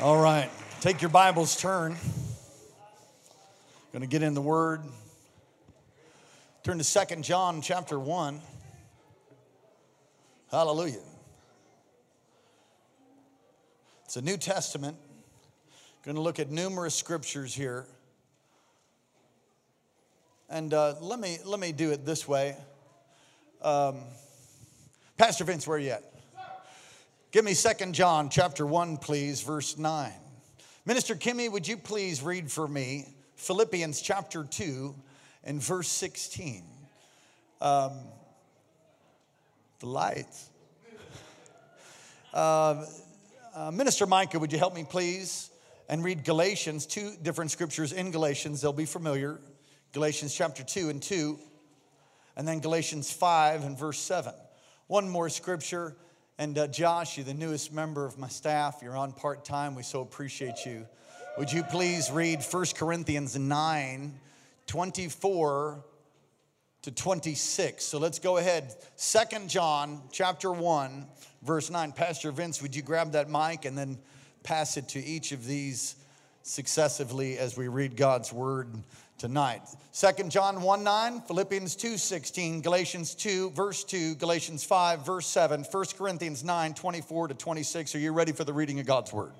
All right. Take your Bibles, turn. Going to get in the Word. Turn to Second John chapter 1. Hallelujah. It's a New Testament. Going to look at numerous scriptures here. And uh, let, me, let me do it this way. Um, Pastor Vince, where are you at? Give me Second John chapter 1, please, verse 9. Minister Kimmy, would you please read for me Philippians chapter 2 and verse 16? Um, the lights. Uh, uh, Minister Micah, would you help me please and read Galatians, two different scriptures in Galatians, they'll be familiar. Galatians chapter 2 and 2, and then Galatians 5 and verse 7. One more scripture, and uh, Josh, you're the newest member of my staff. You're on part time. We so appreciate you. Would you please read 1 Corinthians 9 24 to 26? So let's go ahead. Second John chapter 1, verse 9. Pastor Vince, would you grab that mic and then pass it to each of these successively as we read God's word tonight. Second John 1 9, Philippians 2 16, Galatians 2, verse 2, Galatians 5, verse 7, 1 Corinthians 9 24 to 26. Are you ready for the reading of God's word?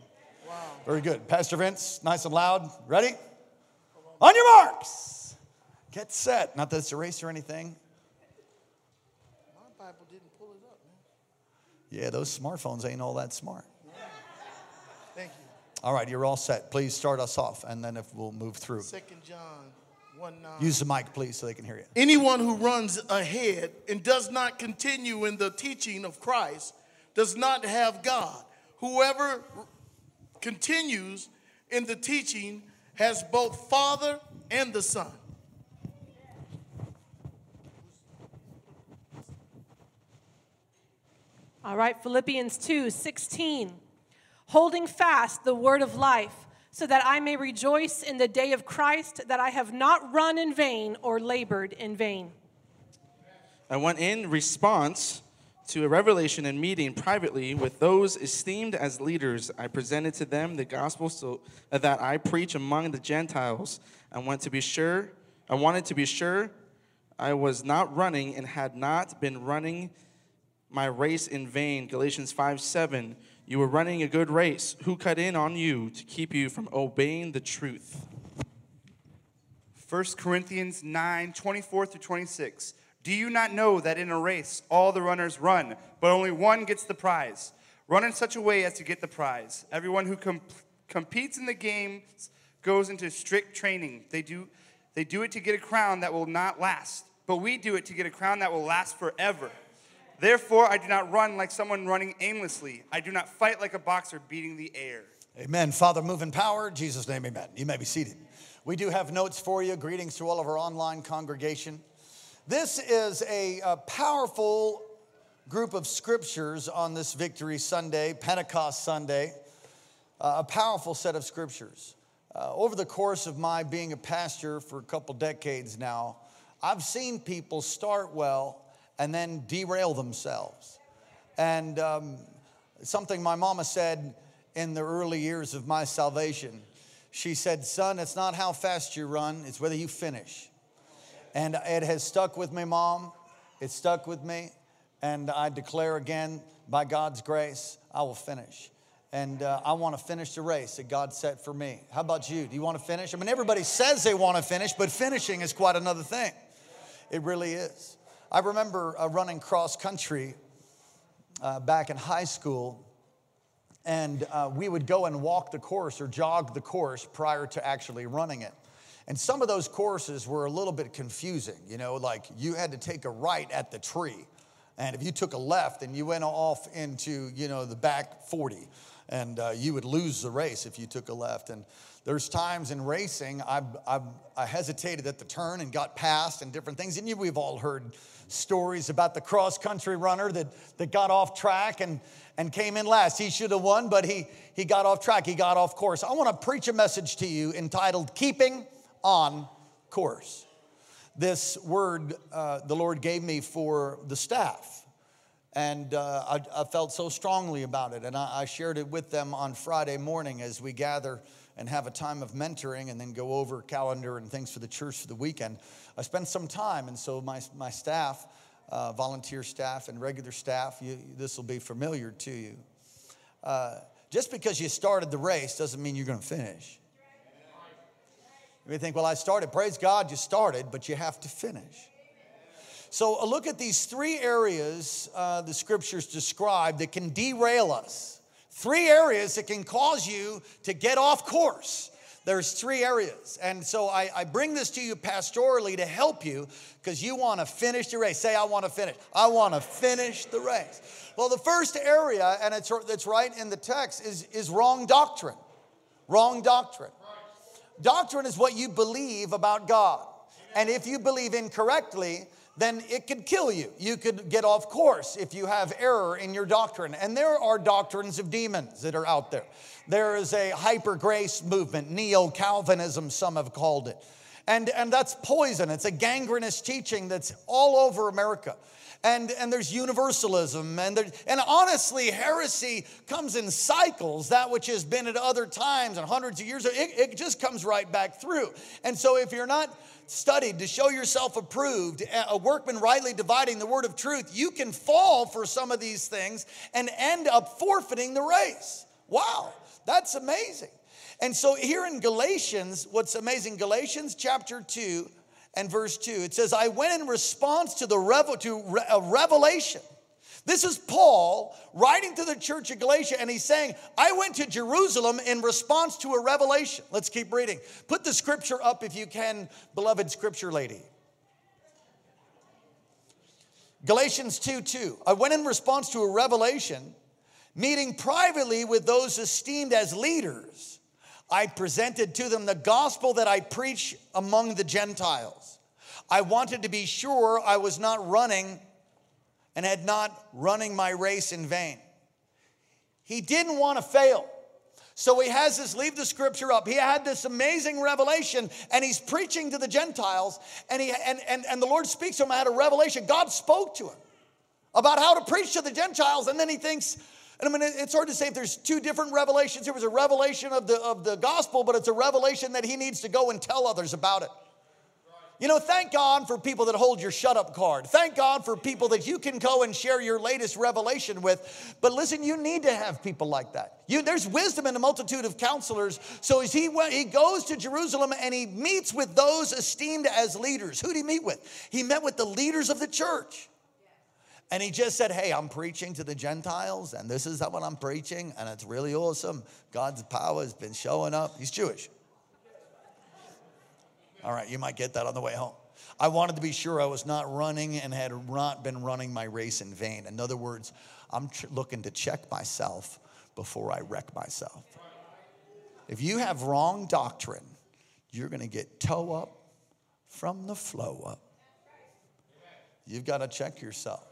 Wow. Very good. Pastor Vince, nice and loud. Ready? On your marks. Get set. Not that it's erased or anything. My Bible didn't pull it up, man. Yeah, those smartphones ain't all that smart. Thank you. All right, you're all set. Please start us off, and then if we'll move through. Second John 1 9. Use the mic, please, so they can hear you. Anyone who runs ahead and does not continue in the teaching of Christ does not have God. Whoever continues in the teaching has both Father and the Son. All right, Philippians 2 16. Holding fast the word of life, so that I may rejoice in the day of Christ, that I have not run in vain or labored in vain. I went in response to a revelation and meeting privately with those esteemed as leaders, I presented to them the gospel so that I preach among the Gentiles. I want to be sure, I wanted to be sure I was not running and had not been running my race in vain. Galatians 5 7. You were running a good race. Who cut in on you to keep you from obeying the truth? 1 Corinthians 9 24 through 26. Do you not know that in a race all the runners run, but only one gets the prize? Run in such a way as to get the prize. Everyone who com- competes in the games goes into strict training. They do, they do it to get a crown that will not last, but we do it to get a crown that will last forever. Therefore, I do not run like someone running aimlessly. I do not fight like a boxer beating the air. Amen. Father, move in power. In Jesus' name, amen. You may be seated. We do have notes for you. Greetings to all of our online congregation. This is a, a powerful group of scriptures on this Victory Sunday, Pentecost Sunday. Uh, a powerful set of scriptures. Uh, over the course of my being a pastor for a couple decades now, I've seen people start well and then derail themselves. And um, something my mama said in the early years of my salvation she said, Son, it's not how fast you run, it's whether you finish. And it has stuck with me, Mom. It stuck with me. And I declare again, by God's grace, I will finish. And uh, I want to finish the race that God set for me. How about you? Do you want to finish? I mean, everybody says they want to finish, but finishing is quite another thing. It really is. I remember uh, running cross country uh, back in high school, and uh, we would go and walk the course or jog the course prior to actually running it. And some of those courses were a little bit confusing, you know, like you had to take a right at the tree. And if you took a left, then you went off into, you know, the back 40. And uh, you would lose the race if you took a left. And there's times in racing I, I, I hesitated at the turn and got past and different things. And we've all heard stories about the cross country runner that, that got off track and, and came in last. He should have won, but he, he got off track. He got off course. I want to preach a message to you entitled Keeping on Course. This word uh, the Lord gave me for the staff. And uh, I, I, felt so strongly about it. And I, I shared it with them on Friday morning as we gather and have a time of mentoring and then go over calendar and things for the church for the weekend. I spent some time, and so my, my staff, uh, volunteer staff and regular staff, this will be familiar to you. Uh, just because you started the race doesn't mean you're going to finish. You think, well, I started. Praise God, you started, but you have to finish. So, a look at these three areas uh, the scriptures describe that can derail us. Three areas that can cause you to get off course. There's three areas. And so I, I bring this to you pastorally to help you because you want to finish the race. Say, I want to finish. I want to finish the race. Well, the first area, and it's, it's right in the text, is, is wrong doctrine. Wrong doctrine. Doctrine is what you believe about God. And if you believe incorrectly, then it could kill you. You could get off course if you have error in your doctrine. And there are doctrines of demons that are out there. There is a hyper grace movement, neo Calvinism, some have called it. And, and that's poison. It's a gangrenous teaching that's all over America. And, and there's universalism. And, there, and honestly, heresy comes in cycles. That which has been at other times and hundreds of years, it, it just comes right back through. And so if you're not studied to show yourself approved, a workman rightly dividing the word of truth, you can fall for some of these things and end up forfeiting the race. Wow, that's amazing. And so here in Galatians, what's amazing, Galatians chapter 2 and verse 2, it says, I went in response to the revel- to a revelation this is Paul writing to the church of Galatia, and he's saying, I went to Jerusalem in response to a revelation. Let's keep reading. Put the scripture up if you can, beloved scripture lady. Galatians 2 2. I went in response to a revelation, meeting privately with those esteemed as leaders. I presented to them the gospel that I preach among the Gentiles. I wanted to be sure I was not running and had not running my race in vain. He didn't want to fail. So he has this, leave the scripture up. He had this amazing revelation and he's preaching to the Gentiles and, he, and, and, and the Lord speaks to him. I had a revelation. God spoke to him about how to preach to the Gentiles. And then he thinks, and I mean, it's hard to say if there's two different revelations. There was a revelation of the, of the gospel, but it's a revelation that he needs to go and tell others about it. You know, thank God for people that hold your shut up card. Thank God for people that you can go and share your latest revelation with. But listen, you need to have people like that. You, there's wisdom in a multitude of counselors. So as he, went, he goes to Jerusalem and he meets with those esteemed as leaders. Who did he meet with? He met with the leaders of the church. And he just said, Hey, I'm preaching to the Gentiles, and this is what I'm preaching, and it's really awesome. God's power has been showing up. He's Jewish. All right, you might get that on the way home. I wanted to be sure I was not running and had not been running my race in vain. In other words, I'm tr- looking to check myself before I wreck myself. If you have wrong doctrine, you're going to get toe up from the flow up. You've got to check yourself.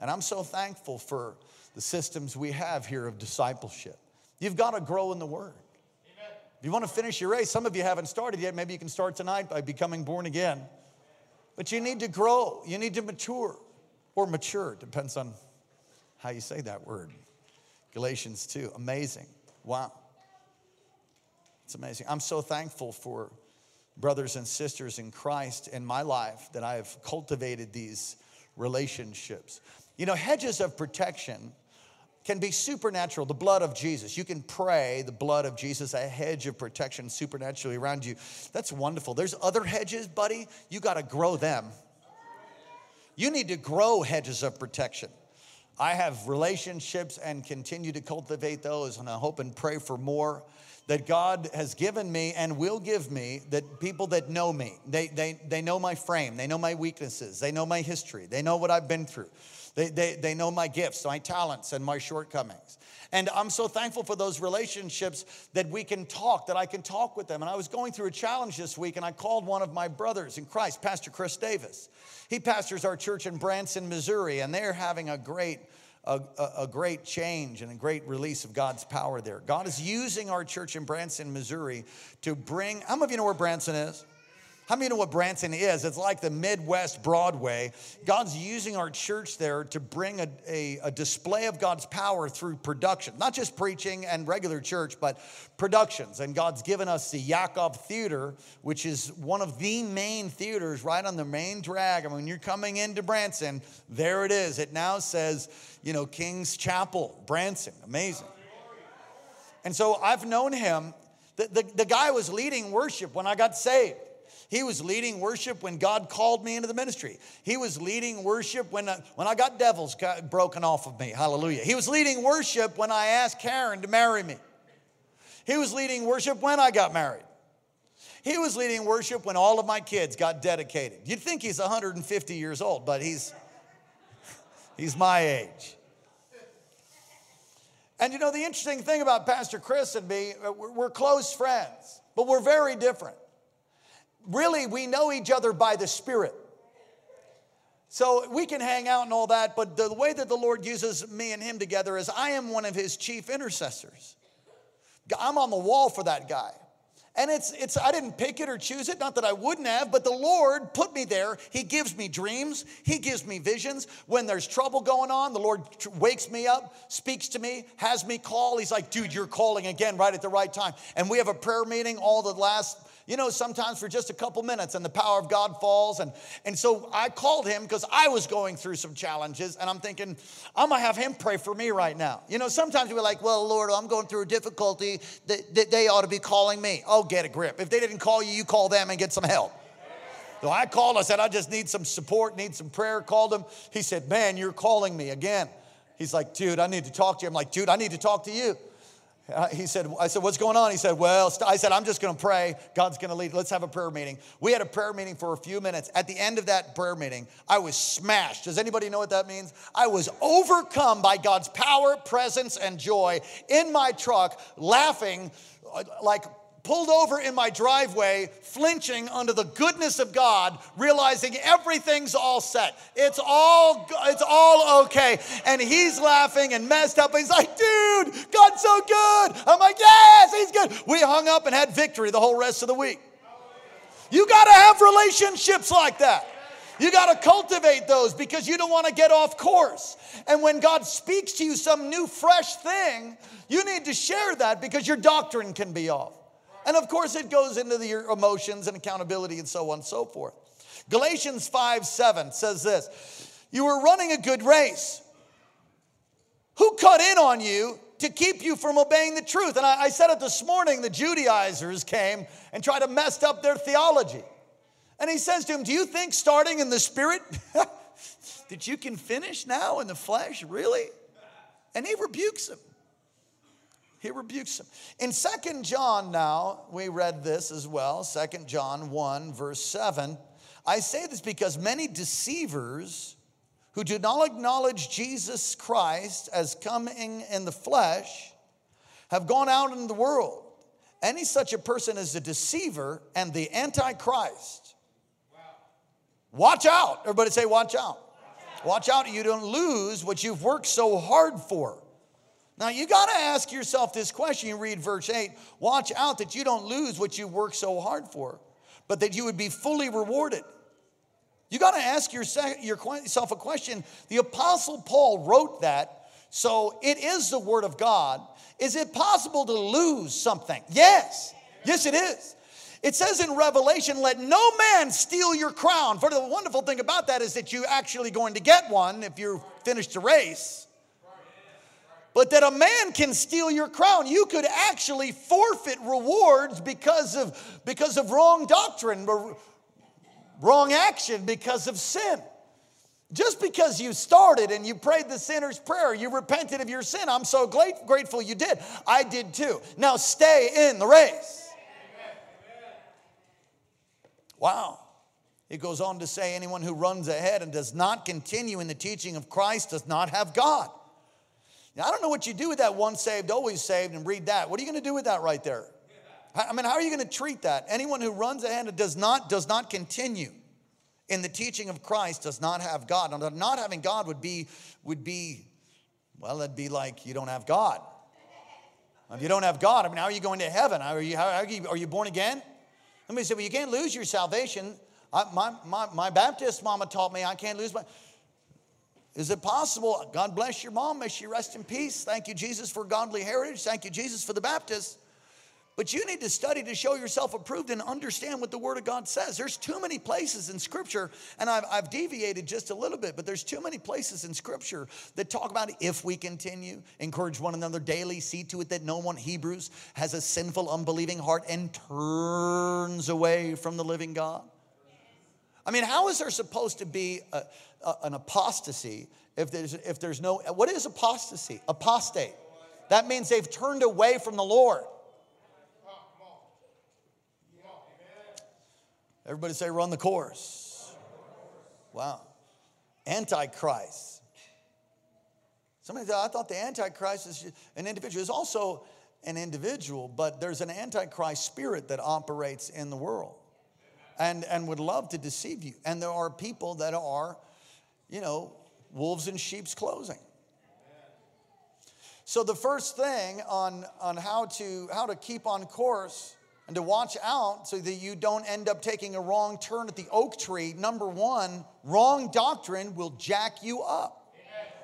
And I'm so thankful for the systems we have here of discipleship. You've got to grow in the Word. If you want to finish your race, some of you haven't started yet. Maybe you can start tonight by becoming born again. But you need to grow, you need to mature, or mature, depends on how you say that word. Galatians 2, amazing. Wow. It's amazing. I'm so thankful for brothers and sisters in Christ in my life that I have cultivated these relationships. You know, hedges of protection can be supernatural, the blood of Jesus. You can pray the blood of Jesus, a hedge of protection supernaturally around you. That's wonderful. There's other hedges, buddy. You got to grow them. You need to grow hedges of protection. I have relationships and continue to cultivate those, and I hope and pray for more that God has given me and will give me that people that know me, they, they, they know my frame, they know my weaknesses, they know my history, they know what I've been through. They, they, they know my gifts, my talents, and my shortcomings. And I'm so thankful for those relationships that we can talk, that I can talk with them. And I was going through a challenge this week, and I called one of my brothers in Christ, Pastor Chris Davis. He pastors our church in Branson, Missouri, and they're having a great a, a, great change and a great release of God's power there. God is using our church in Branson, Missouri to bring, how many of you know where Branson is? How many know what Branson is? It's like the Midwest Broadway. God's using our church there to bring a, a, a, display of God's power through production, not just preaching and regular church, but productions. And God's given us the Yakov Theater, which is one of the main theaters right on the main drag. I mean, when you're coming into Branson, there it is. It now says, you know, King's Chapel, Branson. Amazing. And so I've known him. The, the, the guy was leading worship when I got saved. He was leading worship when God called me into the ministry. He was leading worship when, I, uh, when I got devils got broken off of me. Hallelujah. He was leading worship when I asked Karen to marry me. He was leading worship when I got married. He was leading worship when all of my kids got dedicated. You'd think he's 150 years old, but he's, he's my age. And you know, the interesting thing about Pastor Chris and me, uh, we're close friends, but we're very different really, we know each other by the Spirit. So we can hang out and all that, but the way that the Lord uses me and him together is I am one of his chief intercessors. I'm on the wall for that guy. And it's, it's, I didn't pick it or choose it, not that I wouldn't have, but the Lord put me there. He gives me dreams, He gives me visions. When there's trouble going on, the Lord wakes me up, speaks to me, has me call. He's like, dude, you're calling again right at the right time. And we have a prayer meeting all the last you know, sometimes for just a couple minutes and the power of God falls. And, and so I called him because I was going through some challenges and I'm thinking, I'm gonna have him pray for me right now. You know, sometimes we're like, well, Lord, I'm going through a difficulty that they ought to be calling me. Oh, get a grip. If they didn't call you, you call them and get some help. So I called, I said, I just need some support, need some prayer. Called him. He said, Man, you're calling me again. He's like, Dude, I need to talk to you. I'm like, Dude, I need to talk to you. Uh, he said, I said, what's going on? He said, well, I said, I'm just going to pray. God's going to lead. Let's have a prayer meeting. We had a prayer meeting for a few minutes. At the end of that prayer meeting, I was smashed. Does anybody know what that means? I was overcome by God's power, presence, and joy in my truck, laughing uh, like pulled over in my driveway, flinching under the goodness of God, realizing everything's all set. It's all it's all okay. And he's laughing and messed up. He's like, dude, God's so good. I'm like, yes, he's good. We hung up and had victory the whole rest of the week. You got to have relationships like that. You got to cultivate those because you don't want to get off course. And when God speaks to you some new, fresh thing, you need to share that because your doctrine can be off. And of course, it goes into the emotions and accountability and so on and so forth. Galatians 5 7 says this You were running a good race. Who cut in on you to keep you from obeying the truth? And I, I said it this morning the Judaizers came and tried to mess up their theology. And he says to him, Do you think starting in the spirit that you can finish now in the flesh? Really? And he rebukes him. He rebukes him. In Second John now, we read this as well, Second John 1, verse 7. I say this because many deceivers who do not acknowledge Jesus Christ as coming in the flesh have gone out in the world. Any such a person is a deceiver and the antichrist. Wow. Watch out. Everybody say, watch out. Watch out. Watch out you don't lose what you've worked so hard for. Now, you got to ask yourself this question. You read verse 8 watch out that you don't lose what you worked so hard for, but that you would be fully rewarded. You got to ask yourself a question. The Apostle Paul wrote that, so it is the Word of God. Is it possible to lose something? Yes. Yes, it is. It says in Revelation, let no man steal your crown. For the wonderful thing about that is that you're actually going to get one if you finish the race but that a man can steal your crown. You could actually forfeit rewards because of, because of wrong doctrine, wrong action, because of sin. Just because you started and you prayed the sinner's prayer, you repented of your sin, I'm so grateful you did. I did too. Now stay in the race. Wow. It goes on to say anyone who runs ahead and does not continue in the teaching of Christ does not have God. Now, I don't know what you do with that once saved, always saved, and read that. What are you going to do with that right there? I mean, how are you going to treat that? Anyone who runs ahead and does not, does not continue in the teaching of Christ does not have God. Now, not having God would be, would be, well, it'd be like you don't have God. If you don't have God, I mean, how are you going to heaven? Are you, how, are you, are you born again? Somebody said, well, you can't lose your salvation. I, my, my, my Baptist mama taught me I can't lose my. Is it possible? God bless your mom. May she rest in peace. Thank you, Jesus, for godly heritage. Thank you, Jesus, for the Baptist. But you need to study to show yourself approved and understand what the Word of God says. There's too many places in Scripture, and I've, I've deviated just a little bit, but there's too many places in Scripture that talk about if we continue, encourage one another daily, see to it that no one, Hebrews, has a sinful, unbelieving heart and turns away from the living God. I mean, how is there supposed to be a, an apostasy if there's, if there's no, what is apostasy? Apostate. That means they've turned away from the Lord. Everybody say, run the course. Wow. Antichrist. Somebody said, I thought the Antichrist is an individual. Is also an individual, but there's an Antichrist spirit that operates in the world and, and would love to deceive you. And there are people that are, you know, wolves in sheep's clothing. So the first thing on, on how, to, how to keep on course and to watch out so that you don't end up taking a wrong turn at the oak tree. Number one, wrong doctrine will jack you up.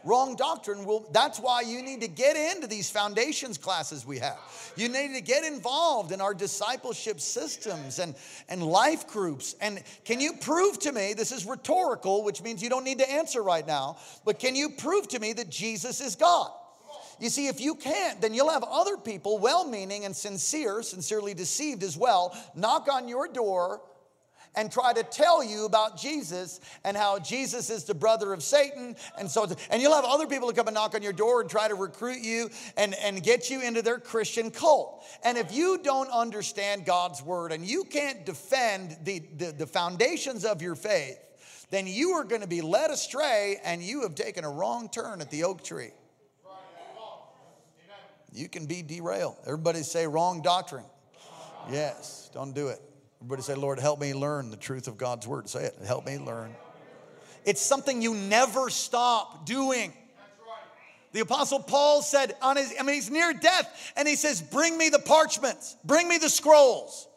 Wrong doctrine will, that's why you need to get into these foundations classes we have. You need to get involved in our discipleship systems and, and life groups. And can you prove to me, this is rhetorical, which means you don't need to answer right now, but can you prove to me that Jesus is God? You see, if you can't, then you'll have other people, well meaning and sincere, sincerely deceived as well, knock on your door and try to tell you about Jesus and how Jesus is the brother of Satan. And so, and you'll have other people who come and knock on your door and try to recruit you and, and get you into their Christian cult. And if you don't understand God's word and you can't defend the, the, the foundations of your faith, then you are going to be led astray and you have taken a wrong turn at the oak tree you can be derailed. Everybody say wrong doctrine. Yes, don't do it. Everybody say, Lord, help me learn the truth of God's word. Say it. Help me learn. It's something you never stop doing. The apostle Paul said on his, I mean, he's near death, and he says, Bring me the parchments, bring me the scrolls.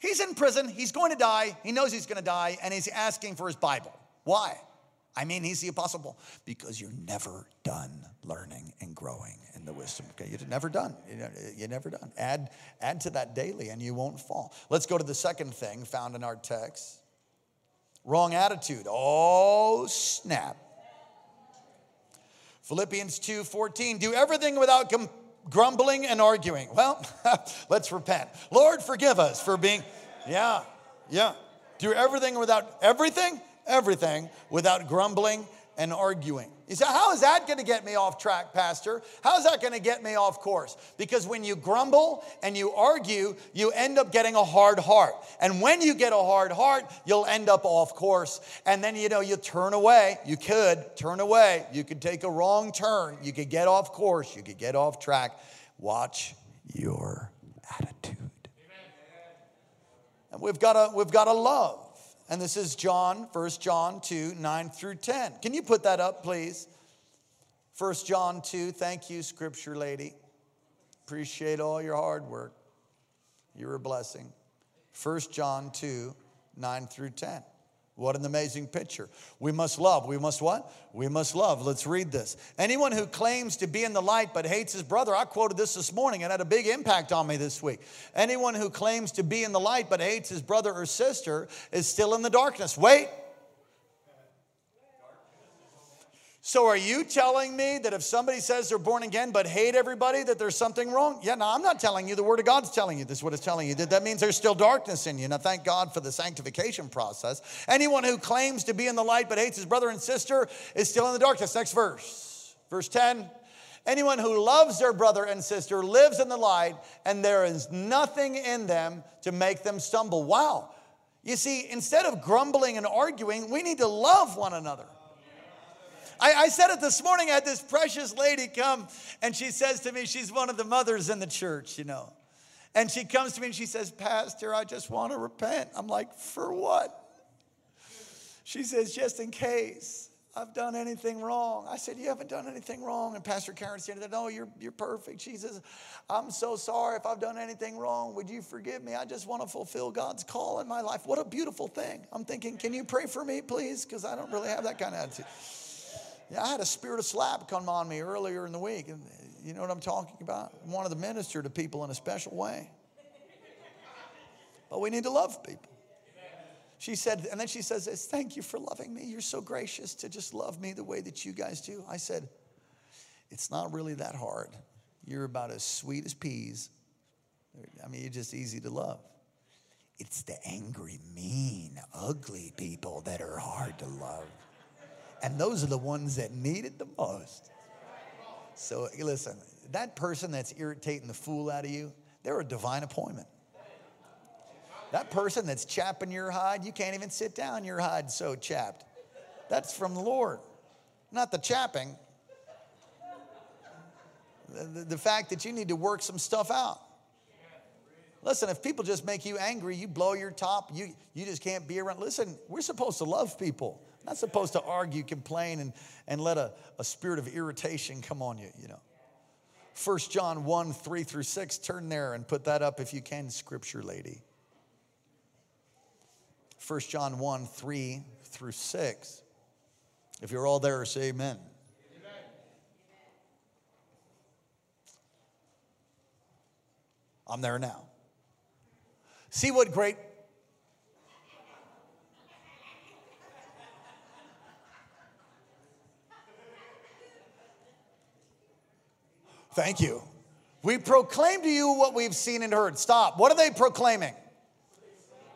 He's in prison, he's going to die, he knows he's going to die, and he's asking for his Bible. Why? I mean, he's the apostle Paul because you're never done learning and growing in the wisdom. Okay, you're never done. You're never done. Add, add to that daily, and you won't fall. Let's go to the second thing found in our text. Wrong attitude. Oh snap. Philippians 2 14. Do everything without com- grumbling and arguing. Well, let's repent. Lord, forgive us for being, yeah, yeah. Do everything without everything everything without grumbling and arguing. You say, How is that going to get me off track, Pastor? How is that going to get me off course? Because when you grumble and you argue, you end up getting a hard heart. And when you get a hard heart, you'll end up off course. And then, you know, you turn away. You could turn away. You could take a wrong turn. You could get off course. You could get off track. Watch your attitude. And we've got to, we've got to love and this is John, 1 John 2, 9 through 10. Can you put that up, please? 1 John 2, thank you, scripture lady. Appreciate all your hard work. You're a blessing. 1 John 2, 9 through 10. What an amazing picture. We must love. We must what? We must love. Let's read this. Anyone who claims to be in the light but hates his brother, I quoted this this morning and had a big impact on me this week. Anyone who claims to be in the light but hates his brother or sister is still in the darkness. Wait, So are you telling me that if somebody says they're born again but hate everybody, that there's something wrong? Yeah, no, I'm not telling you. The Word of God's telling you this is what it's telling you. That, that means there's still darkness in you. Now, thank God for the sanctification process. Anyone who claims to be in the light but hates his brother and sister is still in the darkness. Next verse. Verse 10. Anyone who loves their brother and sister lives in the light, and there is nothing in them to make them stumble. Wow. You see, instead of grumbling and arguing, we need to love one another. I, I said it this morning. I had this precious lady come and she says to me, she's one of the mothers in the church, you know. And she comes to me and she says, Pastor, I just want to repent. I'm like, for what? She says, just in case. I've done anything wrong. I said, You haven't done anything wrong. And Pastor Karen said, No, you're, you're perfect. She says, I'm so sorry if I've done anything wrong. Would you forgive me? I just want to fulfill God's call in my life. What a beautiful thing. I'm thinking, Can you pray for me, please? Because I don't really have that kind of attitude. Yeah, I had a spirit of slap come on me earlier in the week. And you know what I'm talking about? I wanted to minister to people in a special way. But we need to love people. She said, and then she says this, thank you for loving me. You're so gracious to just love me the way that you guys do. I said, it's not really that hard. You're about as sweet as peas. I mean, you're just easy to love. It's the angry, mean, ugly people that are hard to love. And those are the ones that need it the most. So listen, that person that's irritating the fool out of you, they're a divine appointment. That person that's chapping your hide, you can't even sit down, your hide's so chapped. That's from the Lord, not the chapping. The, the, the fact that you need to work some stuff out. Listen, if people just make you angry, you blow your top, you, you just can't be around. Listen, we're supposed to love people, not supposed to argue, complain, and, and let a, a spirit of irritation come on you, you know. 1 John 1, 3 through 6, turn there and put that up if you can, scripture lady. 1 John 1 3 through 6. If you're all there, say amen. amen. I'm there now. See what great. Thank you. We proclaim to you what we've seen and heard. Stop. What are they proclaiming?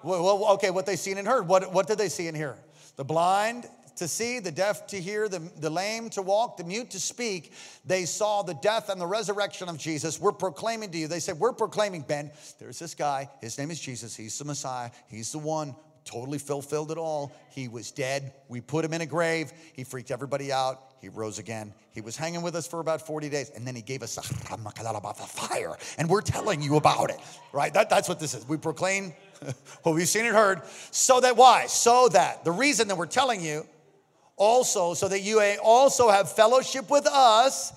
Well, okay, what they seen and heard. What, what did they see and hear? The blind to see, the deaf to hear, the, the lame to walk, the mute to speak. They saw the death and the resurrection of Jesus. We're proclaiming to you. They said, We're proclaiming, Ben, there's this guy. His name is Jesus. He's the Messiah. He's the one totally fulfilled it all. He was dead. We put him in a grave. He freaked everybody out. He rose again. He was hanging with us for about 40 days, and then he gave us a fire, and we're telling you about it, right? That, that's what this is. We proclaim what we've seen and heard. So that why? So that the reason that we're telling you also, so that you also have fellowship with us,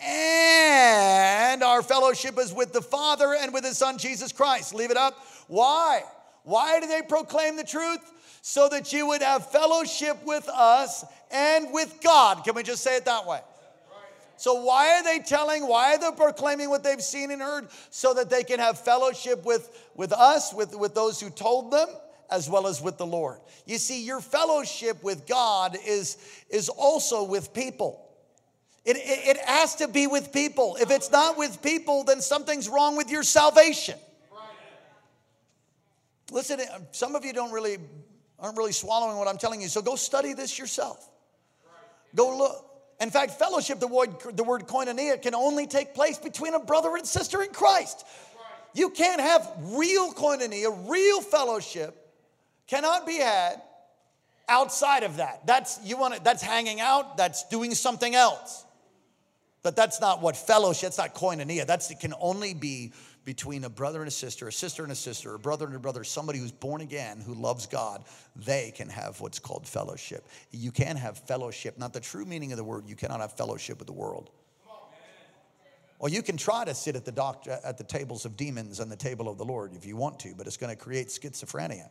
and our fellowship is with the Father and with His Son Jesus Christ. Leave it up. Why? Why do they proclaim the truth? So that you would have fellowship with us and with God. Can we just say it that way? So, why are they telling, why are they proclaiming what they've seen and heard? So that they can have fellowship with, with us, with, with those who told them, as well as with the Lord. You see, your fellowship with God is, is also with people. It, it, it has to be with people. If it's not with people, then something's wrong with your salvation. Listen, uh, some of you don't really aren't really swallowing what I'm telling you. So go study this yourself. Go look. In fact, fellowship, the word, the word koinonia, can only take place between a brother and sister in Christ. You can't have real koinonia, real fellowship, cannot be had outside of that. That's you want it, that's hanging out, that's doing something else. But that's not what fellowship, that's not koinonia. That's it can only be between a brother and a sister, a sister and a sister, a brother and a brother, somebody who's born again, who loves God, they can have what's called fellowship. You can have fellowship, not the true meaning of the word, you cannot have fellowship with the world. Or you can try to sit at the, doctor, at the tables of demons and the table of the Lord if you want to, but it's going to create schizophrenia.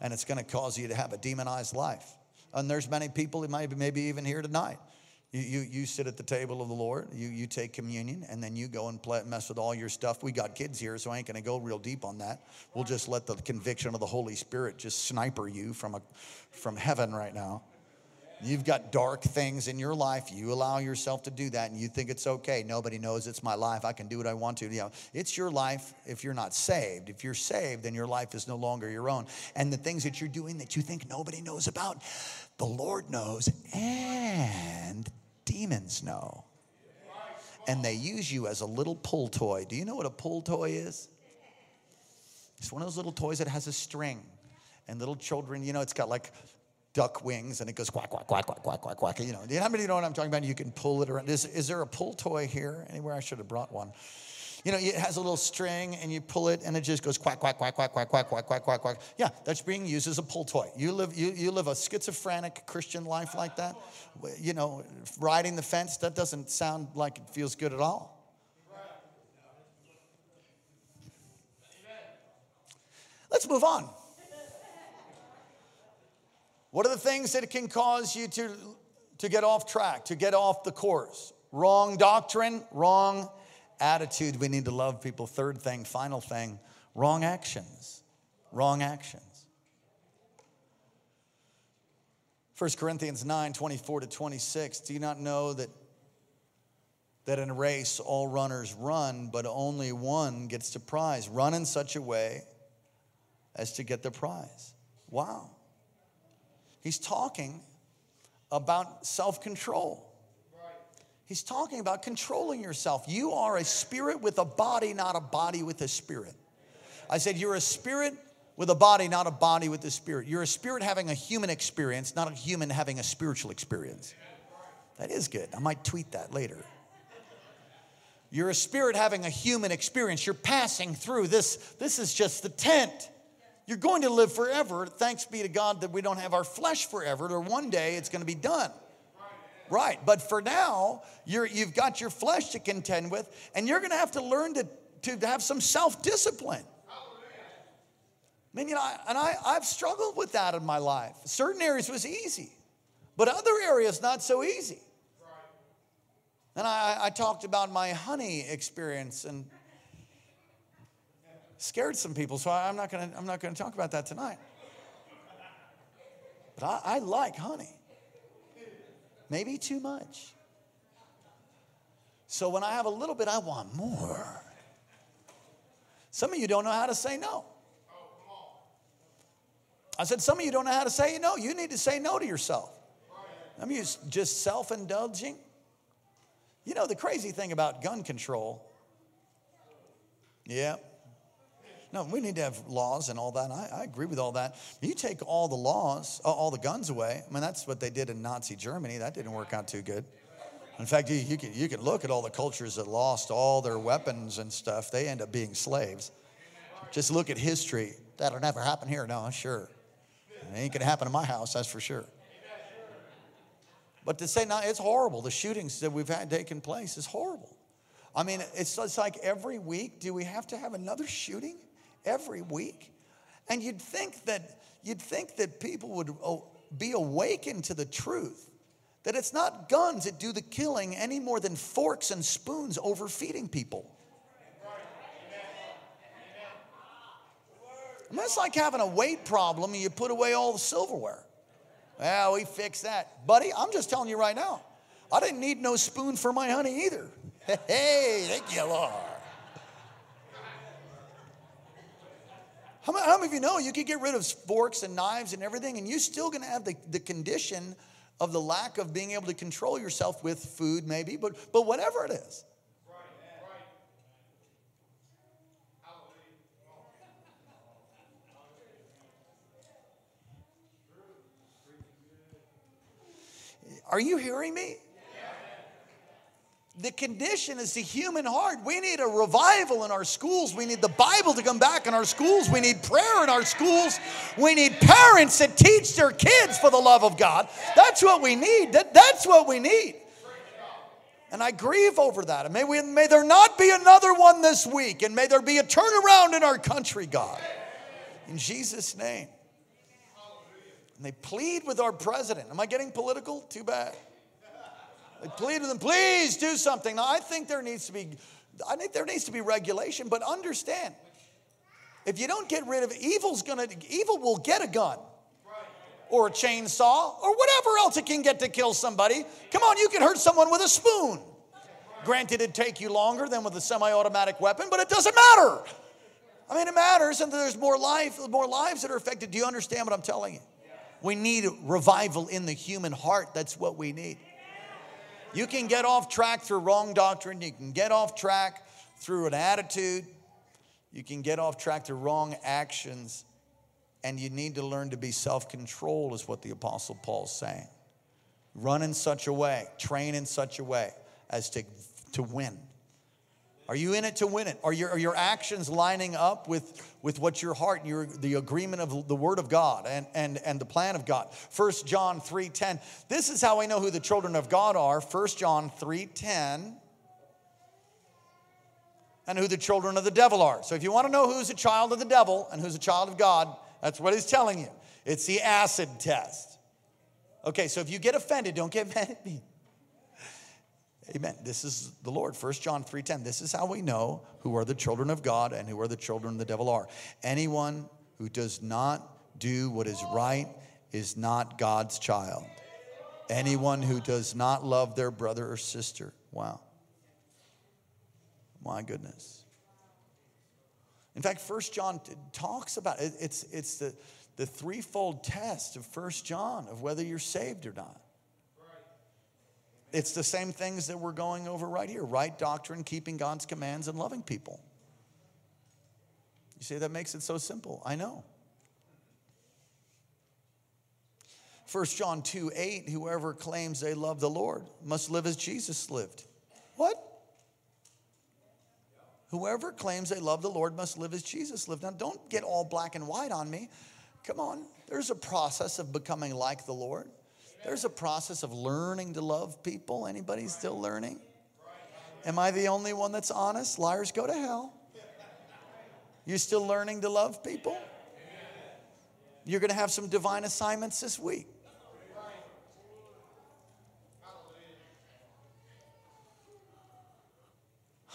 And it's going to cause you to have a demonized life. And there's many people, maybe, maybe even here tonight, you, you, you sit at the table of the Lord, you, you take communion, and then you go and play, mess with all your stuff. We got kids here, so I ain't gonna go real deep on that. We'll just let the conviction of the Holy Spirit just sniper you from, a, from heaven right now. You've got dark things in your life. You allow yourself to do that and you think it's okay. Nobody knows it's my life. I can do what I want to. You know, it's your life if you're not saved. If you're saved, then your life is no longer your own. And the things that you're doing that you think nobody knows about, the Lord knows and demons know. And they use you as a little pull toy. Do you know what a pull toy is? It's one of those little toys that has a string. And little children, you know, it's got like duck wings and it goes quack, quack, quack, quack, quack, quack, quack. You know, how many know what I'm talking about? You can pull it around. Is, is there a pull toy here? Anywhere I should have brought one. You know, it has a little string and you pull it and it just goes quack, quack, quack, quack, quack, quack, quack, quack, quack, quack. Yeah, that's being used as a pull toy. You live, you, you live a schizophrenic Christian life like that, you know, riding the fence, that doesn't sound like it feels good at all. Let's move on. What are the things that can cause you to, to get off track, to get off the course? Wrong doctrine, wrong attitude. We need to love people. Third thing, final thing, wrong actions. Wrong actions. 1 Corinthians 9 24 to 26. Do you not know that, that in a race all runners run, but only one gets the prize? Run in such a way as to get the prize. Wow. He's talking about self control. He's talking about controlling yourself. You are a spirit with a body, not a body with a spirit. I said, You're a spirit with a body, not a body with a spirit. You're a spirit having a human experience, not a human having a spiritual experience. That is good. I might tweet that later. You're a spirit having a human experience. You're passing through. This, this is just the tent. You're going to live forever. Thanks be to God that we don't have our flesh forever, or one day it's going to be done. Right. But for now, you're, you've got your flesh to contend with, and you're going to have to learn to, to have some self discipline. I mean, you know, and I, I've struggled with that in my life. Certain areas was easy, but other areas not so easy. And I, I talked about my honey experience and scared some people, so I'm not gonna, I'm not gonna talk about that tonight. But I, I like honey maybe too much. So when I have a little bit, I want more. Some of you don't know how to say no. I said, some of you don't know how to say no. You need to say no to yourself. Of you just self indulging. You know, the crazy thing about gun control, yeah, no, we need to have laws and all that. I, I, agree with all that. You take all the laws, all the guns away. I mean, that's what they did in Nazi Germany. That didn't work out too good. In fact, you, you, can, you can look at all the cultures that lost all their weapons and stuff. They end up being slaves. Just look at history. That'll never happen here. No, sure. It ain't going to happen in my house, that's for sure. But to say, no, it's horrible. The shootings that we've had taking place is horrible. I mean, it's, it's like every week, do we have to have another shooting? Every week. And you'd think that you'd think that people would oh, be awakened to the truth that it's not guns that do the killing any more than forks and spoons overfeeding people. I mean, it's like having a weight problem and you put away all the silverware. Well, we fix that. Buddy, I'm just telling you right now, I didn't need no spoon for my honey either. Hey, thank you, Lord. How many, how many of you know you could get rid of forks and knives and everything, and you're still going to have the, the condition of the lack of being able to control yourself with food, maybe, but, but whatever it is. Are you hearing me? The condition is the human heart. We need a revival in our schools. We need the Bible to come back in our schools. We need prayer in our schools. We need parents that teach their kids for the love of God. That's what we need. That, that's what we need. And I grieve over that. And may, we, may there not be another one this week. And may there be a turnaround in our country, God. In Jesus' name. And they plead with our president. Am I getting political? Too bad. Plead with them, please do something. Now, I think there needs to be, I think there needs to be regulation, but understand, if you don't get rid of evil's gonna, evil will get a gun or a chainsaw or whatever else it can get to kill somebody. Come on, you can hurt someone with a spoon. Granted, it'd take you longer than with a semi-automatic weapon, but it doesn't matter. I mean, it matters, and there's more life, more lives that are affected. Do you understand what I'm telling you? We need revival in the human heart. That's what we need. You can get off track through wrong doctrine. You can get off track through an attitude. You can get off track through wrong actions. And you need to learn to be self control, is what the Apostle Paul's saying. Run in such a way, train in such a way as to, to win. Are you in it to win it? Are your, are your actions lining up with, with what your heart, and your, the agreement of the word of God and, and, and the plan of God? 1 John 3.10. This is how we know who the children of God are. 1 John 3.10 and who the children of the devil are. So if you want to know who's a child of the devil and who's a child of God, that's what he's telling you. It's the acid test. Okay, so if you get offended, don't get mad at me. Amen. This is the Lord. 1 John 3:10. This is how we know who are the children of God and who are the children of the devil are. Anyone who does not do what is right is not God's child. Anyone who does not love their brother or sister. Wow. My goodness. In fact, 1 John talks about it. It's, it's the, the threefold test of 1 John of whether you're saved or not. It's the same things that we're going over right here right doctrine, keeping God's commands, and loving people. You see, that makes it so simple. I know. 1 John 2 8, whoever claims they love the Lord must live as Jesus lived. What? Whoever claims they love the Lord must live as Jesus lived. Now, don't get all black and white on me. Come on. There's a process of becoming like the Lord. There's a process of learning to love people. Anybody still learning? Am I the only one that's honest? Liars go to hell. You still learning to love people? You're going to have some divine assignments this week.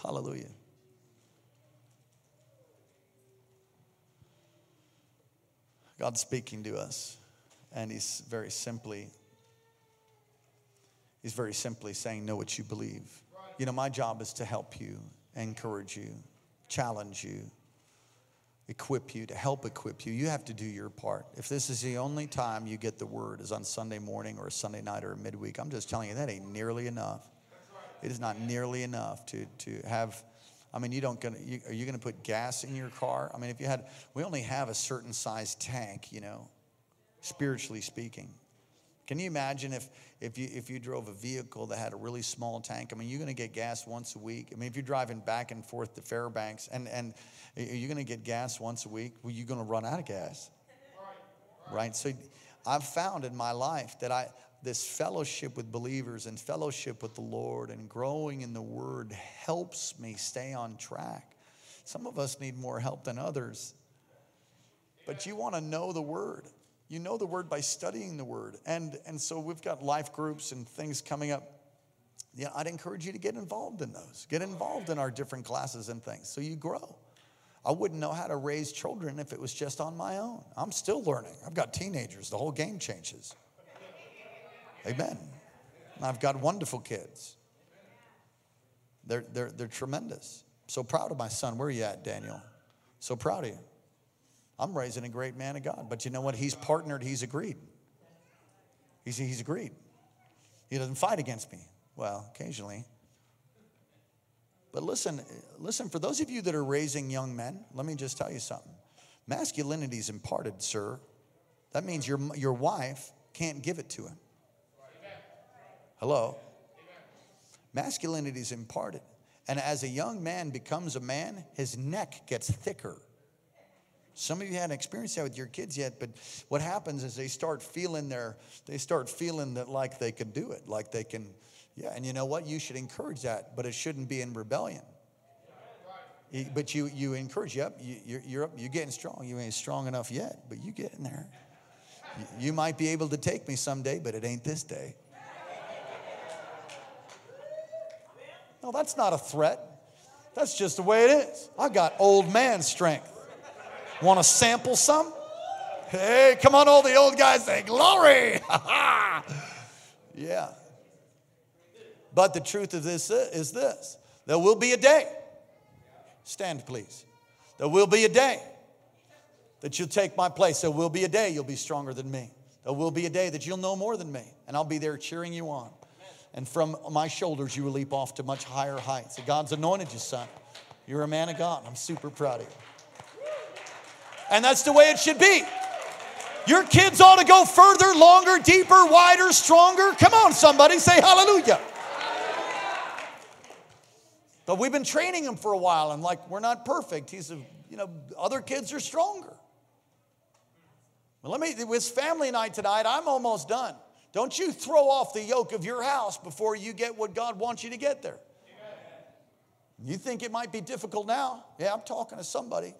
Hallelujah. God's speaking to us, and He's very simply He's very simply saying, Know what you believe. You know, my job is to help you, encourage you, challenge you, equip you, to help equip you. You have to do your part. If this is the only time you get the word is on Sunday morning or a Sunday night or a midweek, I'm just telling you that ain't nearly enough. It is not nearly enough to, to have. I mean, you don't gonna, you, are you to put gas in your car? I mean, if you had, we only have a certain size tank, you know, spiritually speaking. Can you imagine if, if, you, if you drove a vehicle that had a really small tank? I mean, you're going to get gas once a week. I mean, if you're driving back and forth to Fairbanks, and, and you're going to get gas once a week, well, you're going to run out of gas. Right? So I've found in my life that I, this fellowship with believers and fellowship with the Lord and growing in the Word helps me stay on track. Some of us need more help than others. But you want to know the Word. You know the word by studying the word. And, and so we've got life groups and things coming up. Yeah, I'd encourage you to get involved in those. Get involved in our different classes and things so you grow. I wouldn't know how to raise children if it was just on my own. I'm still learning. I've got teenagers, the whole game changes. Amen. And I've got wonderful kids. They're, they're, they're tremendous. So proud of my son. Where are you at, Daniel? So proud of you. I'm raising a great man of God. But you know what? He's partnered, he's agreed. He's, he's agreed. He doesn't fight against me. Well, occasionally. But listen, listen, for those of you that are raising young men, let me just tell you something. Masculinity is imparted, sir. That means your, your wife can't give it to him. Hello? Masculinity is imparted. And as a young man becomes a man, his neck gets thicker. Some of you haven't experienced that with your kids yet, but what happens is they start feeling their, they start feeling that like they can do it, like they can, yeah. And you know what? You should encourage that, but it shouldn't be in rebellion. But you, you encourage, yep, you, you're, you're up, you're getting strong. You ain't strong enough yet, but you getting there. You might be able to take me someday, but it ain't this day. No, that's not a threat. That's just the way it is. I got old man strength. Want to sample some? Hey, come on, all the old guys say, Glory! yeah. But the truth of this uh, is this there will be a day. Stand, please. There will be a day that you'll take my place. There will be a day you'll be stronger than me. There will be a day that you'll know more than me, and I'll be there cheering you on. And from my shoulders, you will leap off to much higher heights. God's anointed you, son. You're a man of God. I'm super proud of you. And that's the way it should be. Your kids ought to go further, longer, deeper, wider, stronger. Come on, somebody, say hallelujah. But we've been training him for a while, and like, we're not perfect. He's a, you know, other kids are stronger. Well, let me, with family night tonight, I'm almost done. Don't you throw off the yoke of your house before you get what God wants you to get there. You think it might be difficult now? Yeah, I'm talking to somebody.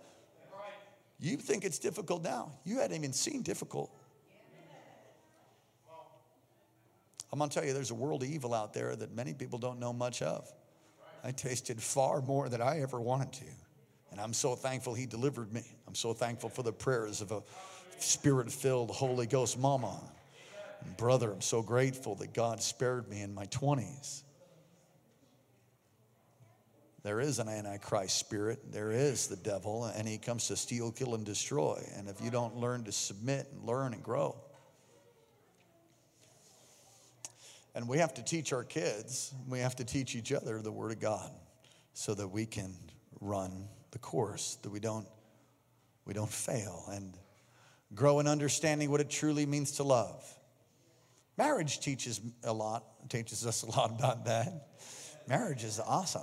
You think it's difficult now. You hadn't even seen difficult. I'm going to tell you, there's a world of evil out there that many people don't know much of. I tasted far more than I ever wanted to. And I'm so thankful he delivered me. I'm so thankful for the prayers of a spirit filled Holy Ghost mama. And brother, I'm so grateful that God spared me in my 20s. There is an antichrist spirit, there is the devil, and he comes to steal, kill, and destroy. And if you don't learn to submit and learn and grow, And we have to teach our kids, we have to teach each other the Word of God so that we can run the course, that we don't, we don't fail and grow in understanding what it truly means to love. Marriage teaches a lot, teaches us a lot about that. Marriage is awesome.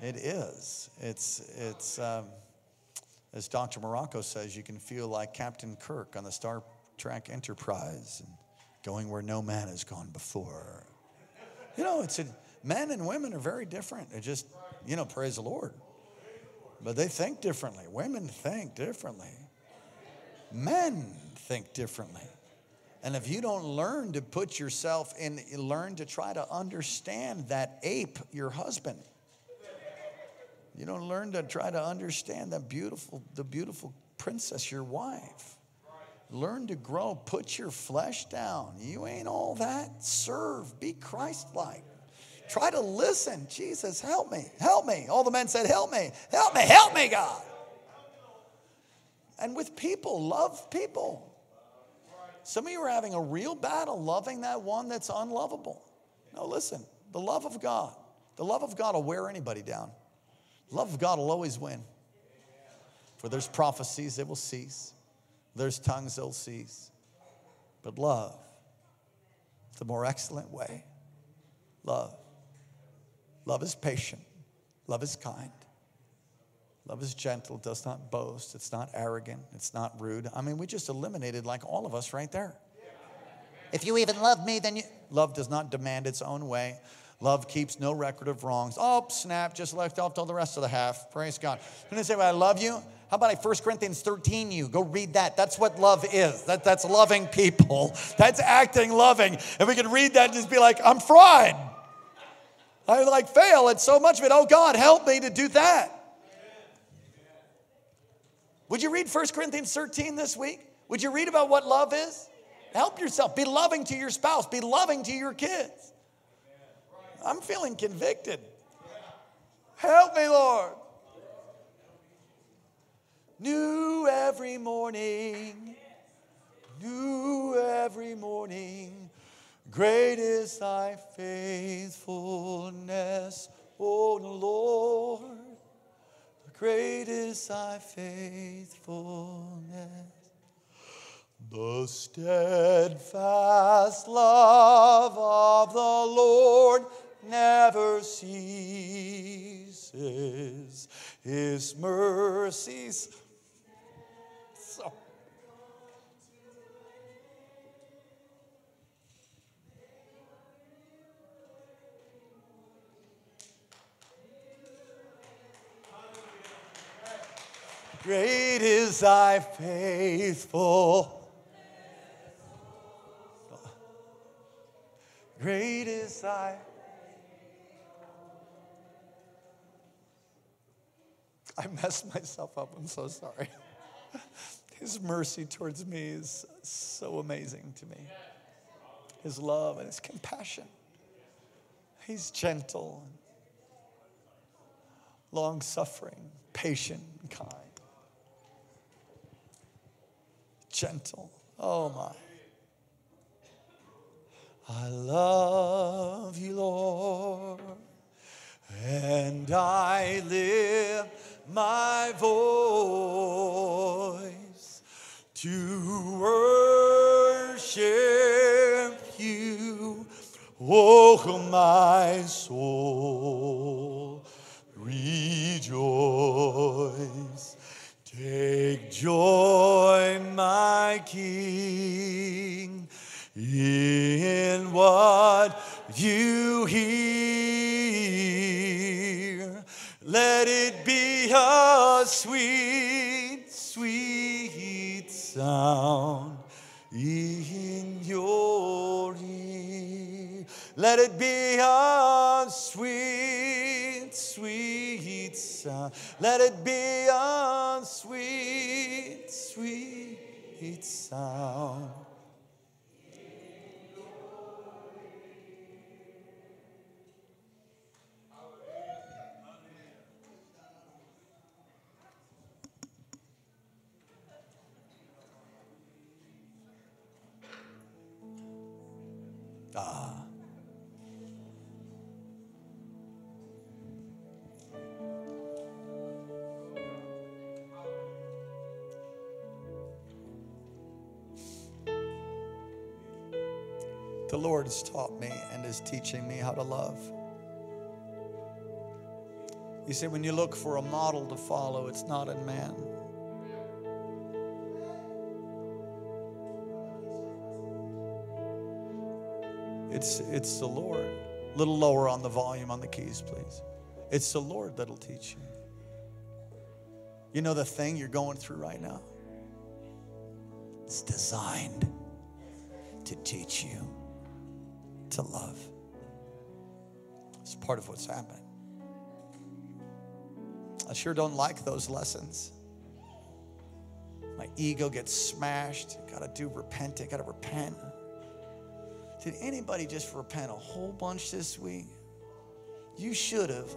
It is. It's, it's um, as Dr. Morocco says, you can feel like Captain Kirk on the Star Trek Enterprise. And, going where no man has gone before. You know, it's a, men and women are very different. They're just, you know, praise the Lord. But they think differently. Women think differently. Men think differently. And if you don't learn to put yourself in, learn to try to understand that ape, your husband. You don't learn to try to understand that beautiful, the beautiful princess, your wife. Learn to grow. Put your flesh down. You ain't all that. Serve. Be Christ like. Try to listen. Jesus, help me. Help me. All the men said, Help me. Help me. Help me, God. And with people, love people. Some of you are having a real battle loving that one that's unlovable. No, listen. The love of God, the love of God will wear anybody down. Love of God will always win. For there's prophecies that will cease. There's tongues they'll cease. But love, the more excellent way. Love. Love is patient. Love is kind. Love is gentle, does not boast, it's not arrogant, it's not rude. I mean, we just eliminated like all of us right there. If you even love me, then you. Love does not demand its own way. Love keeps no record of wrongs. Oh, snap, just left off till the rest of the half. Praise God. When I say, well, I love you, how about I 1 Corinthians 13 you? Go read that. That's what love is. That, that's loving people. That's acting loving. And we can read that and just be like, I'm fried. I like fail at so much of it. Oh God, help me to do that. Would you read 1 Corinthians 13 this week? Would you read about what love is? Help yourself. Be loving to your spouse. Be loving to your kids. I'm feeling convicted. Help me, Lord. New every morning, new every morning. Great is thy faithfulness, O Lord. Great is thy faithfulness. The steadfast love of the Lord never ceases. His mercies Great is thy faithful. Great is thy. I messed myself up. I'm so sorry. His mercy towards me is so amazing to me. His love and his compassion. He's gentle, long suffering, patient, and kind gentle. Oh my. I love you, Lord, and I voice Let it be a sweet, sweet sound. The Lord has taught me and is teaching me how to love. You see, when you look for a model to follow, it's not in man. It's, it's the Lord. A little lower on the volume on the keys, please. It's the Lord that'll teach you. You know the thing you're going through right now? It's designed to teach you to love. It's part of what's happening. I sure don't like those lessons. My ego gets smashed. Got to do repent. Got to repent. Did anybody just repent a whole bunch this week? You should have.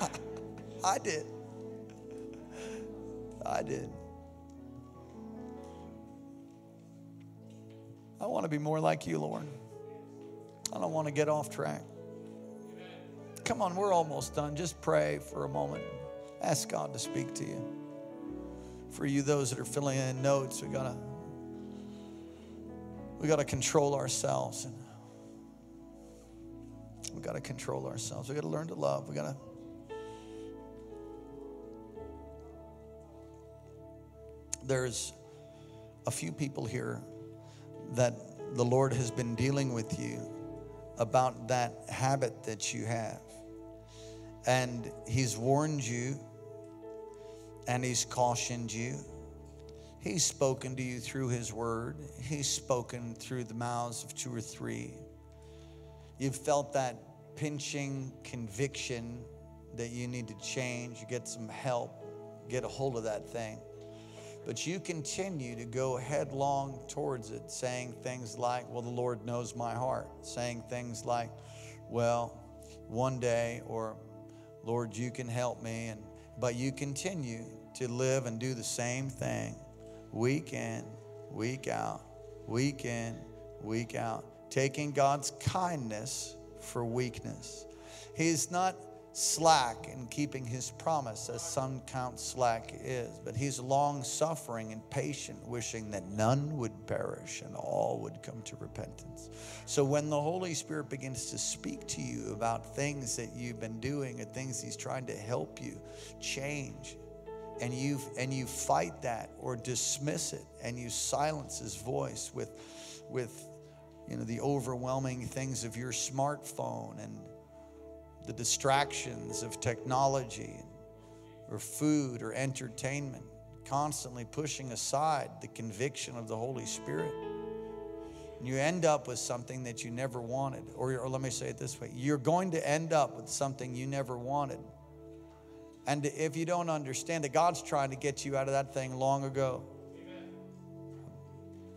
I did. I did. I want to be more like you, Lord. I don't want to get off track. Come on, we're almost done. Just pray for a moment. Ask God to speak to you. For you, those that are filling in notes, we gotta we gotta control ourselves and we gotta control ourselves. We gotta learn to love. We gotta there's a few people here that the Lord has been dealing with you about that habit that you have. And He's warned you and He's cautioned you. He's spoken to you through His Word, He's spoken through the mouths of two or three. You've felt that pinching conviction that you need to change, get some help, get a hold of that thing. But you continue to go headlong towards it, saying things like, Well, the Lord knows my heart. Saying things like, Well, one day, or Lord, you can help me. And, but you continue to live and do the same thing week in, week out, week in, week out, taking God's kindness for weakness. He's not slack in keeping his promise, as some count slack is, but he's long suffering and patient, wishing that none would perish and all would come to repentance. So when the Holy Spirit begins to speak to you about things that you've been doing and things he's trying to help you change, and you and you fight that or dismiss it and you silence his voice with with you know the overwhelming things of your smartphone and the distractions of technology or food or entertainment, constantly pushing aside the conviction of the Holy Spirit. And you end up with something that you never wanted. Or, or let me say it this way you're going to end up with something you never wanted. And if you don't understand that God's trying to get you out of that thing long ago,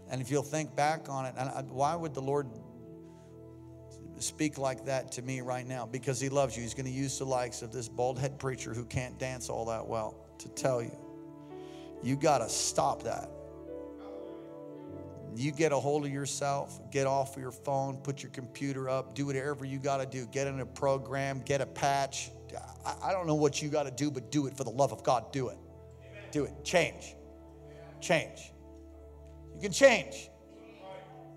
and if you'll think back on it, and why would the Lord speak like that to me right now because he loves you. He's going to use the likes of this bald head preacher who can't dance all that well to tell you. You got to stop that. You get a hold of yourself, get off of your phone, put your computer up, do whatever you got to do. Get in a program, get a patch. I don't know what you got to do, but do it for the love of God. Do it. Do it. Change. Change. You can change.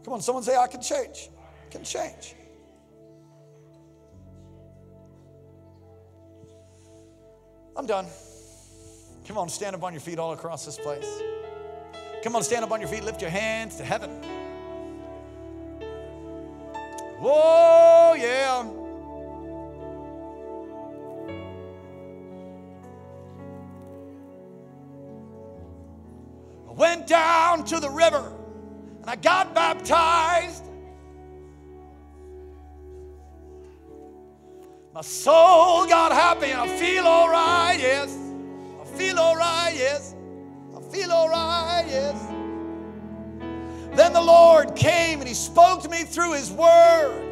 Come on, someone say, I can change. I can change. I'm done. Come on, stand up on your feet all across this place. Come on, stand up on your feet, lift your hands to heaven. Oh, yeah. I went down to the river and I got baptized. Soul got happy and I feel all right, yes. I feel all right, yes. I feel all right, yes. Then the Lord came and He spoke to me through His Word.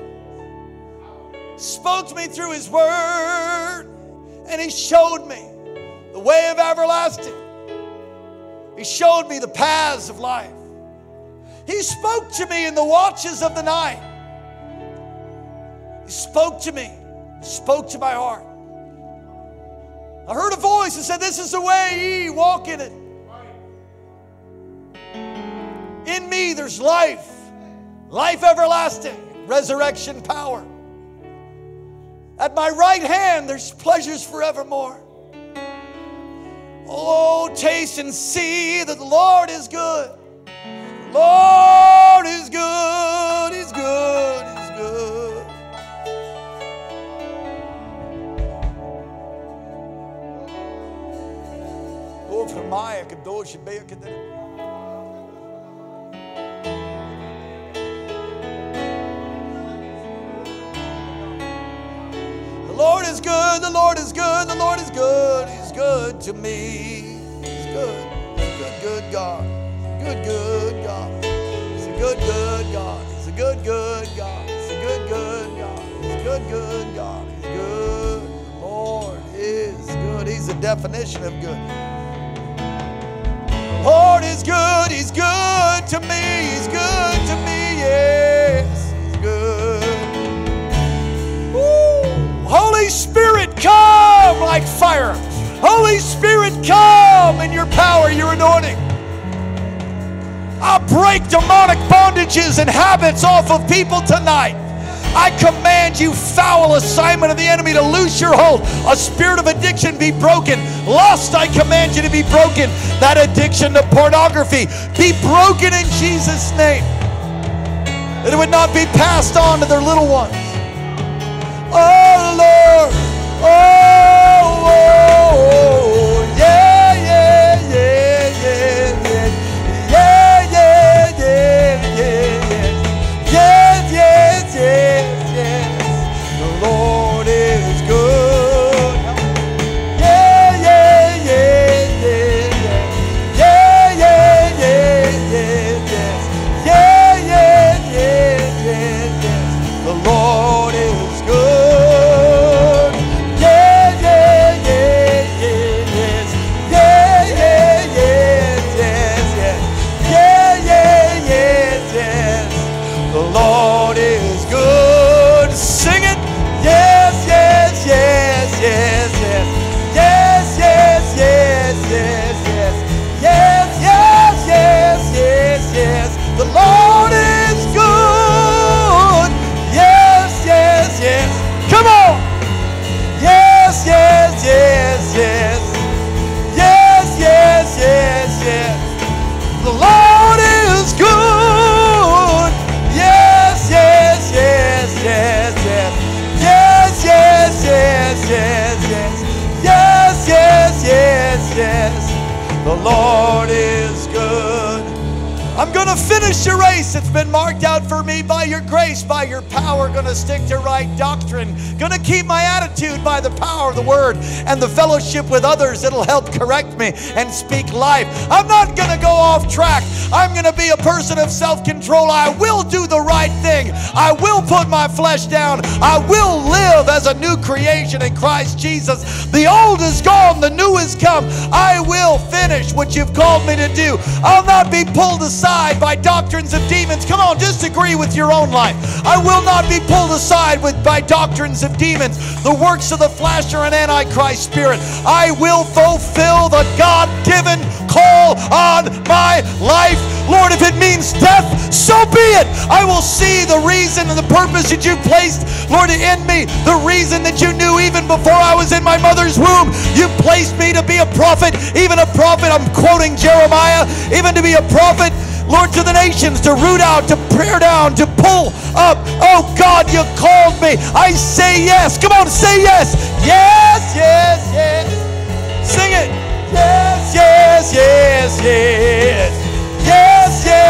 Spoke to me through His Word. And He showed me the way of everlasting. He showed me the paths of life. He spoke to me in the watches of the night. He spoke to me, spoke to my heart. I heard a voice that said, This is the way ye walk in it. In me, there's life, life everlasting, resurrection power. At my right hand, there's pleasures forevermore. Oh, taste and see that the Lord is good. The Lord is good, good, For Maya, Kadosh, Beya, Kadosh. The Lord is good, the Lord is good, the Lord is good, He's good to me. He's good, He's good, good God. Good, good God. He's a good, good God. He's a good, good God. He's a good, good God. He's a good, good God. He's good. The Lord is good. He's the definition of good. Lord is good. He's good to me. He's good to me. Yes, He's good. Woo. Holy Spirit, come like fire. Holy Spirit, come in your power, your anointing. I break demonic bondages and habits off of people tonight. I command you, foul assignment of the enemy, to loose your hold. A spirit of addiction be broken. Lust, I command you to be broken. That addiction to pornography be broken in Jesus' name. That it would not be passed on to their little ones. Oh, Lord. Oh, oh, to finish your race been marked out for me by your grace, by your power. To stick to right doctrine. To keep my attitude by the power of the word and the fellowship with others that'll help correct me and speak life. I'm not to go off track. I'm to be a person of self control. I will do the right thing. I will put my flesh down. I will live as a new creation in Christ Jesus. The old is gone, the new is come. I will finish what you've called me to do. I'll not be pulled aside by doctrines of demons. Come on, just agree with your own life. I will not be pulled aside with by doctrines of demons. The works of the flesh are an antichrist spirit. I will fulfill the God-given call on my life. Lord, if it means death, so be it. I will see the reason and the purpose that you placed, Lord, in me. The reason that you knew even before I was in my mother's womb. You placed me to be a prophet, even a prophet. I'm quoting Jeremiah, even to be a prophet Lord, to the nations, to root out, to tear down, to pull up. Oh God, you called me. I say yes. Come on, say yes. Yes, yes, yes. Sing it. Yes, yes, yes, yes. Yes, yes, yes,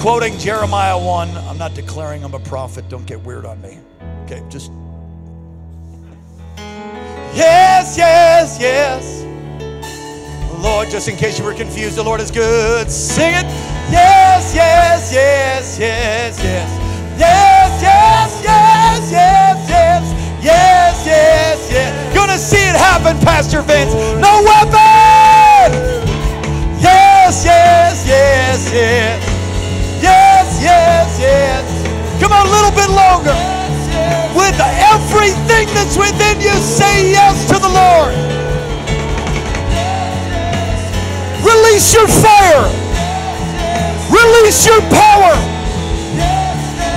quoting Jeremiah 1. I'm not declaring I'm a prophet. Don't get weird on me. Okay, just. Yes, yes, yes. Lord, just in case you were confused, the Lord is good. Sing it. Yes, yes, yes, yes, yes. Yes, yes, yes, yes, yes. Yes, yes, yes. Gonna see it happen, Pastor Vince. No weapon. Yes, yes, yes, yes. Yes, yes. Come on, a little bit longer. With everything that's within you, say yes to the Lord. Release your fire. Release your power.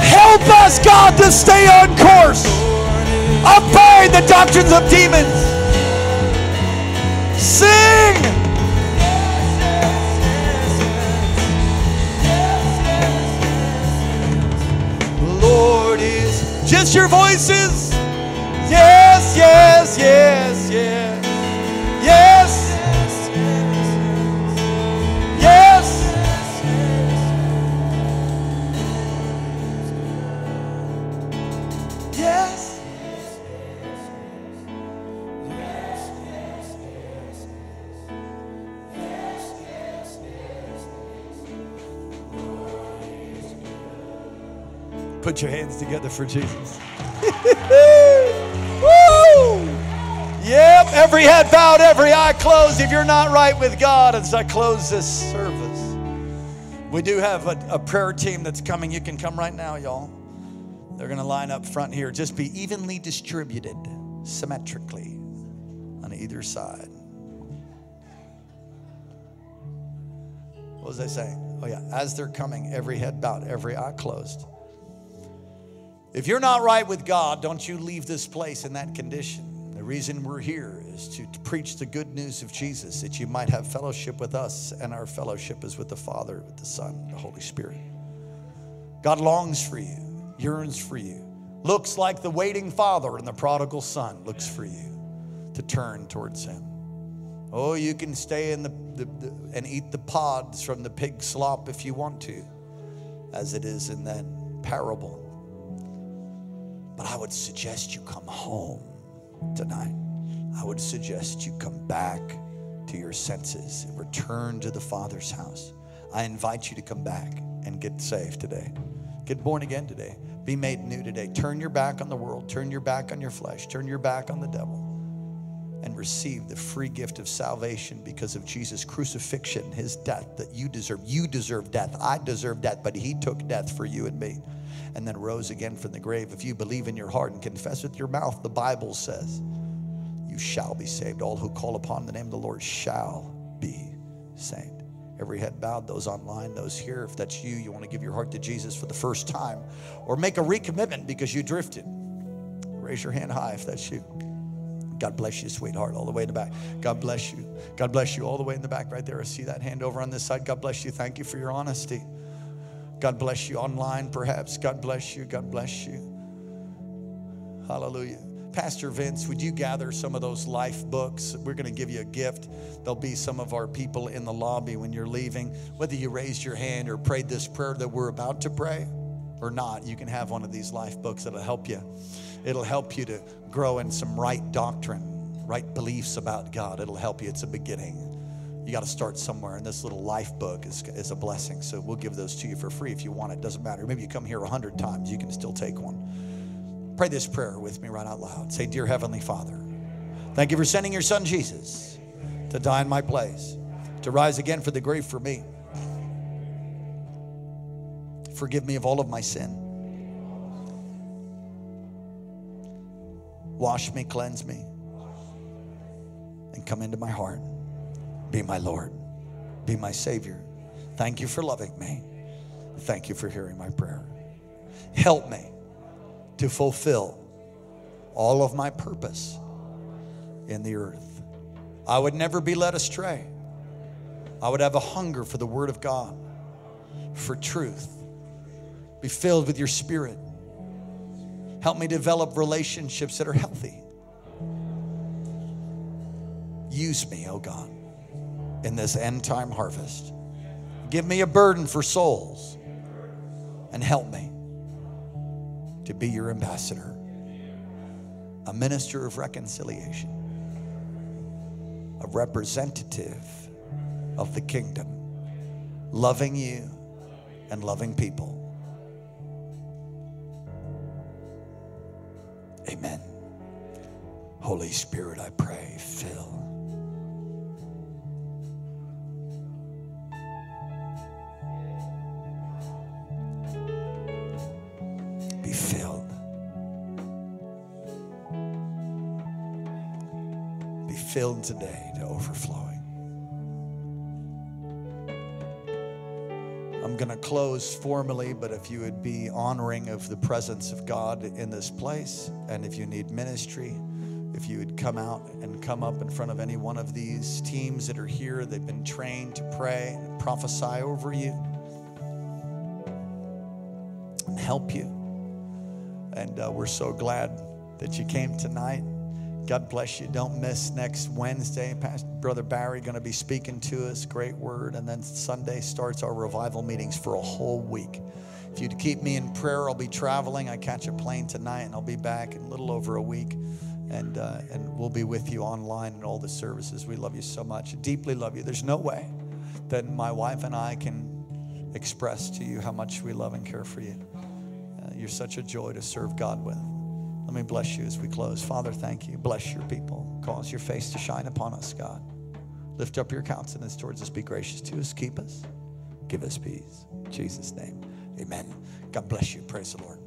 Help us, God, to stay on course. Abide the doctrines of demons. Sing. Lord is just your voices. Yes, yes, yes, yes. Yes. Put your hands together for Jesus. Woo! Yep, every head bowed, every eye closed. If you're not right with God, as I close this service, we do have a, a prayer team that's coming. You can come right now, y'all. They're going to line up front here. Just be evenly distributed, symmetrically on either side. What was I saying? Oh, yeah. As they're coming, every head bowed, every eye closed. If you're not right with God, don't you leave this place in that condition. The reason we're here is to, preach the good news of Jesus, that you might have fellowship with us, and our fellowship is with the Father, with the Son, the Holy Spirit. God longs for you, yearns for you, looks like the waiting father and the prodigal son looks for you to turn towards him. Oh, you can stay in the, the, the and eat the pods from the pig slop if you want to, as it is in that parable. But I would suggest you come home tonight. I would suggest you come back to your senses and return to the Father's house. I invite you to come back and get saved today. Get born again today. Be made new today. Turn your back on the world. Turn your back on your flesh. Turn your back on the devil. And receive the free gift of salvation because of Jesus' crucifixion, his death that you deserve. You deserve death. I deserve death, but he took death for you and me and then rose again from the grave. If you believe in your heart and confess with your mouth, the Bible says, you shall be saved. All who call upon the name of the Lord shall be saved. Every head bowed, those online, those here. If that's you, you want to give your heart to Jesus for the first time or make a recommitment because you drifted. Raise your hand high if that's you. God bless you, sweetheart, all the way in the back. God bless you. God bless you all the way in the back right there. I see that hand over on this side. God bless you. Thank you for your honesty. God bless you online, perhaps. God bless you. God bless you. Hallelujah. Pastor Vince, would you gather some of those life books? We're going to give you a gift. There'll be some of our people in the lobby when you're leaving. Whether you raised your hand or prayed this prayer that we're about to pray or not, you can have one of these life books that'll help you. It'll help you to grow in some right doctrine, right beliefs about God. It'll help you. It's a beginning. You got to start somewhere, and this little life book is, is a blessing. So we'll give those to you for free if you want it. Doesn't matter. Maybe you come here a hundred times, you can still take one. Pray this prayer with me right out loud. Say, Dear Heavenly Father, thank you for sending your son Jesus to die in my place, to rise again for the grave for me. Forgive me of all of my sin. Wash me, cleanse me, and come into my heart. Be my Lord. Be my Savior. Thank you for loving me. Thank you for hearing my prayer. Help me to fulfill all of my purpose in the earth. I would never be led astray. I would have a hunger for the Word of God, for truth. Be filled with your Spirit. Help me develop relationships that are healthy. Use me, oh God, in this end time harvest. Give me a burden for souls and help me to be your ambassador, a minister of reconciliation, a representative of the kingdom, loving you and loving people. Amen. Holy Spirit, I pray, fill. Today to overflowing. I'm going to close formally, but if you would be honoring of the presence of God in this place, and if you need ministry, if you would come out and come up in front of any one of these teams that are here, they've been trained to pray and prophesy over you and help you. And uh, we're so glad that you came tonight. God bless you. Don't miss next Wednesday. Pastor Brother Barry going to be speaking to us. Great word. And then Sunday starts our revival meetings for a whole week. If you'd keep me in prayer, I'll be traveling. I catch a plane tonight, and I'll be back in a little over a week. And, uh, and we'll be with you online in all the services. We love you so much. Deeply love you. There's no way that my wife and I can express to you how much we love and care for you. Uh, you're such a joy to serve God with. Let me bless you as we close. Father, thank you. Bless your people. Cause your face to shine upon us, God. Lift up your countenance towards us. Be gracious to us. Keep us. Give us peace. In Jesus' name, amen. God bless you. Praise the Lord.